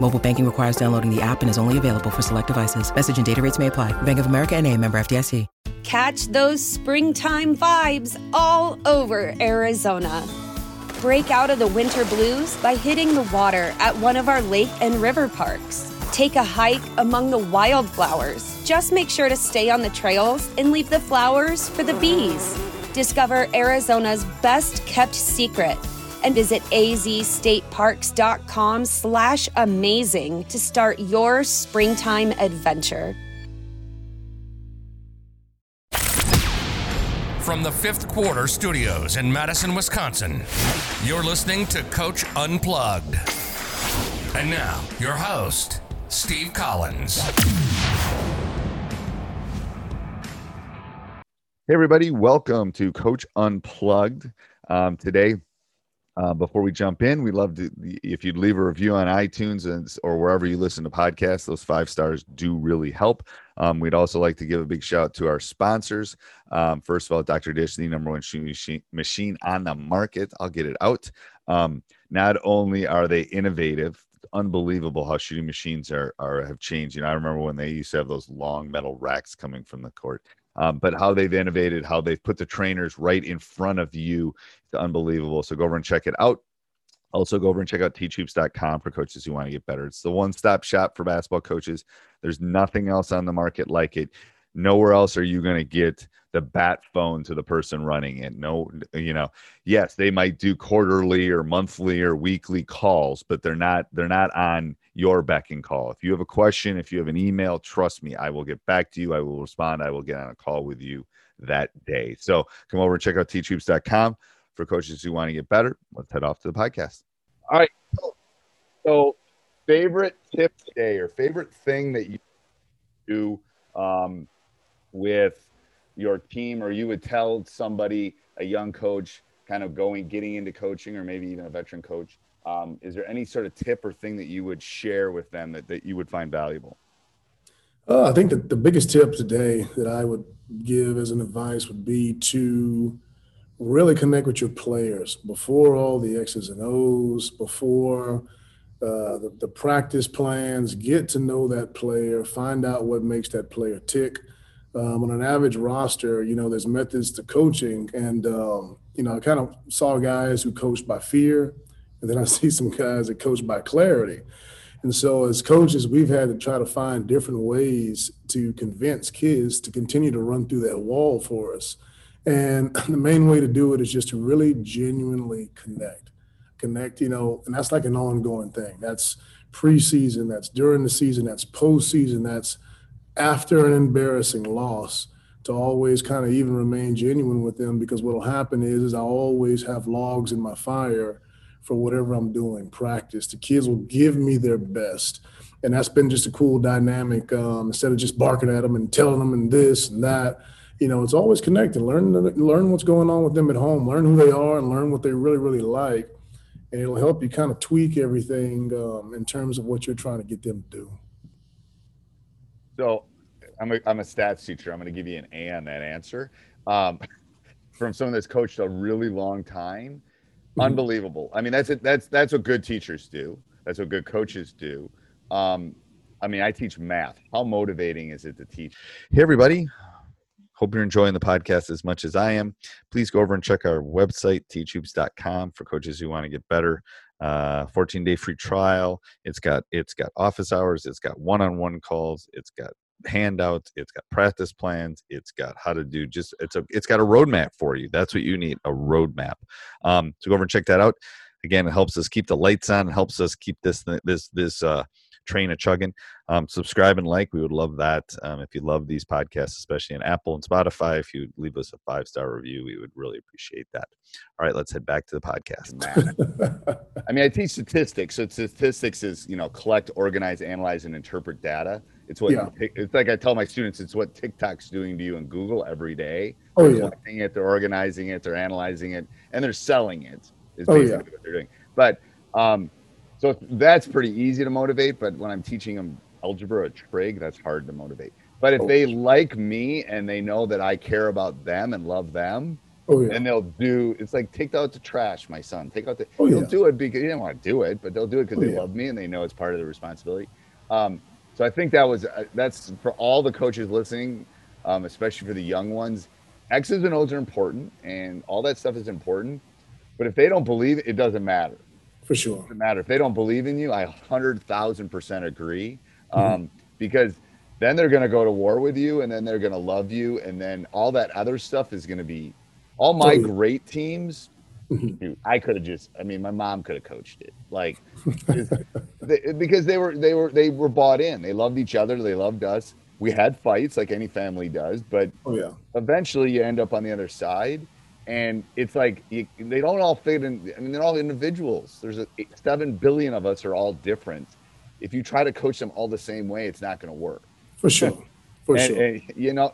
Mobile banking requires downloading the app and is only available for select devices. Message and data rates may apply. Bank of America and a member FDIC. Catch those springtime vibes all over Arizona. Break out of the winter blues by hitting the water at one of our lake and river parks. Take a hike among the wildflowers. Just make sure to stay on the trails and leave the flowers for the bees. Discover Arizona's best kept secret and visit azstateparks.com slash amazing to start your springtime adventure. From the fifth quarter studios in Madison, Wisconsin, you're listening to Coach Unplugged. And now, your host, Steve Collins. Hey, everybody, welcome to Coach Unplugged. Um, today, uh, before we jump in, we love to if you'd leave a review on iTunes and, or wherever you listen to podcasts. Those five stars do really help. Um, we'd also like to give a big shout out to our sponsors. Um, first of all, Dr. Dish, the number one machine, machine on the market. I'll get it out. Um, not only are they innovative, unbelievable how shooting machines are, are have changed. You know, I remember when they used to have those long metal racks coming from the court. Um, but how they've innovated, how they've put the trainers right in front of you, it's unbelievable. So go over and check it out. Also, go over and check out teachhoops.com for coaches who want to get better. It's the one stop shop for basketball coaches. There's nothing else on the market like it. Nowhere else are you going to get the bat phone to the person running it. No, you know, yes, they might do quarterly or monthly or weekly calls, but they're not they're not on your beck and call. If you have a question, if you have an email, trust me, I will get back to you. I will respond. I will get on a call with you that day. So come over and check out teachhoops.com for coaches who want to get better. Let's head off to the podcast. All right. So, favorite tip today or favorite thing that you do um, with your team, or you would tell somebody, a young coach, kind of going, getting into coaching, or maybe even a veteran coach. Um, is there any sort of tip or thing that you would share with them that, that you would find valuable? Uh, I think that the biggest tip today that I would give as an advice would be to really connect with your players before all the X's and O's, before uh, the, the, practice plans, get to know that player, find out what makes that player tick. Um, on an average roster, you know, there's methods to coaching. And, um, you know, I kind of saw guys who coached by fear, and then I see some guys that coach by clarity. And so, as coaches, we've had to try to find different ways to convince kids to continue to run through that wall for us. And the main way to do it is just to really genuinely connect. Connect, you know, and that's like an ongoing thing. That's preseason, that's during the season, that's postseason, that's after an embarrassing loss to always kind of even remain genuine with them because what'll happen is, is I always have logs in my fire for whatever I'm doing, practice. The kids will give me their best. And that's been just a cool dynamic. Um, instead of just barking at them and telling them and this and that, you know, it's always connected. Learn learn what's going on with them at home. Learn who they are and learn what they really really like, and it'll help you kind of tweak everything um, in terms of what you're trying to get them to do. So, I'm a I'm a stats teacher. I'm going to give you an A on that answer. Um, from someone that's coached a really long time. Unbelievable. I mean, that's it. That's that's what good teachers do. That's what good coaches do. Um, I mean, I teach math. How motivating is it to teach? Hey, everybody. Hope you're enjoying the podcast as much as I am. Please go over and check our website, teachhoops.com, for coaches who want to get better. Uh, 14 day free trial. It's got it's got office hours. It's got one on one calls. It's got handouts, it's got practice plans, it's got how to do just it's a it's got a roadmap for you. That's what you need, a roadmap. Um, so go over and check that out. Again, it helps us keep the lights on, it helps us keep this this this uh train a chugging. Um, subscribe and like. We would love that. Um, if you love these podcasts, especially on Apple and Spotify, if you leave us a five star review, we would really appreciate that. All right, let's head back to the podcast. I mean, I teach statistics. So statistics is you know collect, organize, analyze, and interpret data. It's what yeah. it's like. I tell my students, it's what TikTok's doing to you in Google every day. Oh they're yeah, collecting it, they're organizing it, they're analyzing it, and they're selling it. Is basically oh, yeah. what they're doing. But um, so that's pretty easy to motivate, but when I'm teaching them algebra or trig, that's hard to motivate. But if oh, they like me and they know that I care about them and love them, oh, yeah. and they'll do it's like take out the trash, my son. Take out the oh, they'll yeah. do it because they don't want to do it, but they'll do it because oh, they yeah. love me and they know it's part of the responsibility. Um, so I think that was uh, that's for all the coaches listening, um, especially for the young ones. X's and O's are important, and all that stuff is important. But if they don't believe it, it doesn't matter for sure. It doesn't matter if they don't believe in you. I hundred thousand percent agree, mm-hmm. um, because then they're going to go to war with you, and then they're going to love you, and then all that other stuff is going to be. All my totally. great teams, mm-hmm. Dude, I could have just. I mean, my mom could have coached it, like, they, because they were they were they were bought in. They loved each other. They loved us. We had fights like any family does, but oh yeah, eventually you end up on the other side and it's like you, they don't all fit in. I mean, they're all individuals. There's a seven billion of us are all different. If you try to coach them all the same way, it's not going to work. For sure, for and, sure. And, you know,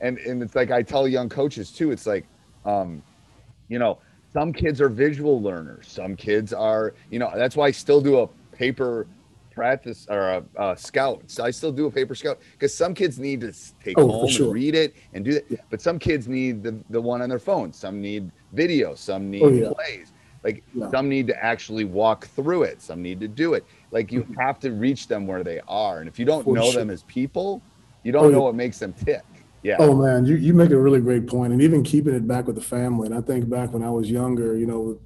and and it's like I tell young coaches too. It's like, um, you know, some kids are visual learners. Some kids are, you know, that's why I still do a paper practice or a, a scout. So I still do a paper scout because some kids need to take oh, home sure. and read it and do that. Yeah. But some kids need the, the one on their phone. Some need video. Some need oh, yeah. plays. Like yeah. some need to actually walk through it. Some need to do it. Like you mm-hmm. have to reach them where they are. And if you don't For know sure. them as people, you don't oh, know what makes them tick. Yeah. Oh man, you, you make a really great point. And even keeping it back with the family. And I think back when I was younger, you know,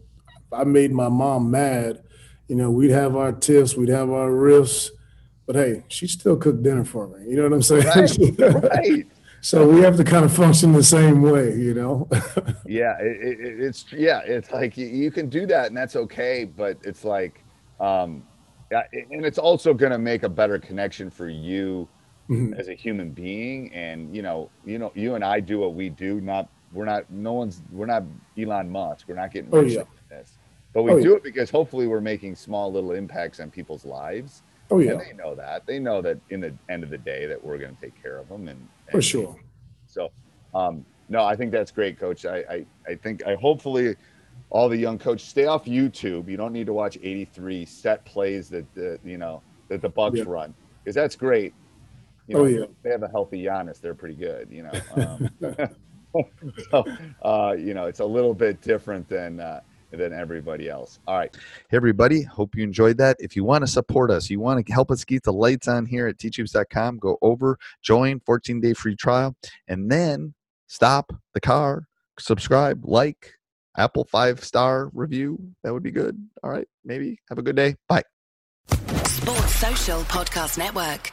I made my mom mad you know, we'd have our tiffs, we'd have our riffs, but hey, she still cooked dinner for me. You know what I'm saying? Right. right. so we have to kind of function the same way, you know? yeah, it, it, it's yeah, it's like you, you, can do that and that's okay, but it's like, um, and it's also going to make a better connection for you mm-hmm. as a human being. And you know, you know, you and I do what we do. Not we're not. No one's. We're not Elon Musk. We're not getting oh, rich yeah. this but we oh, do yeah. it because hopefully we're making small little impacts on people's lives. Oh yeah, and they know that. They know that in the end of the day that we're going to take care of them, and, and for sure. So, um, no, I think that's great, Coach. I, I, I think I hopefully all the young coach stay off YouTube. You don't need to watch 83 set plays that the you know that the Bucks yeah. run because that's great. You oh, know, oh yeah, they have a healthy Giannis. They're pretty good. You know, um, so uh, you know it's a little bit different than. Uh, than everybody else. All right. Hey, everybody. Hope you enjoyed that. If you want to support us, you want to help us keep the lights on here at teachhoops.com, go over, join, 14 day free trial, and then stop the car, subscribe, like, Apple five star review. That would be good. All right. Maybe. Have a good day. Bye. Sports Social Podcast Network.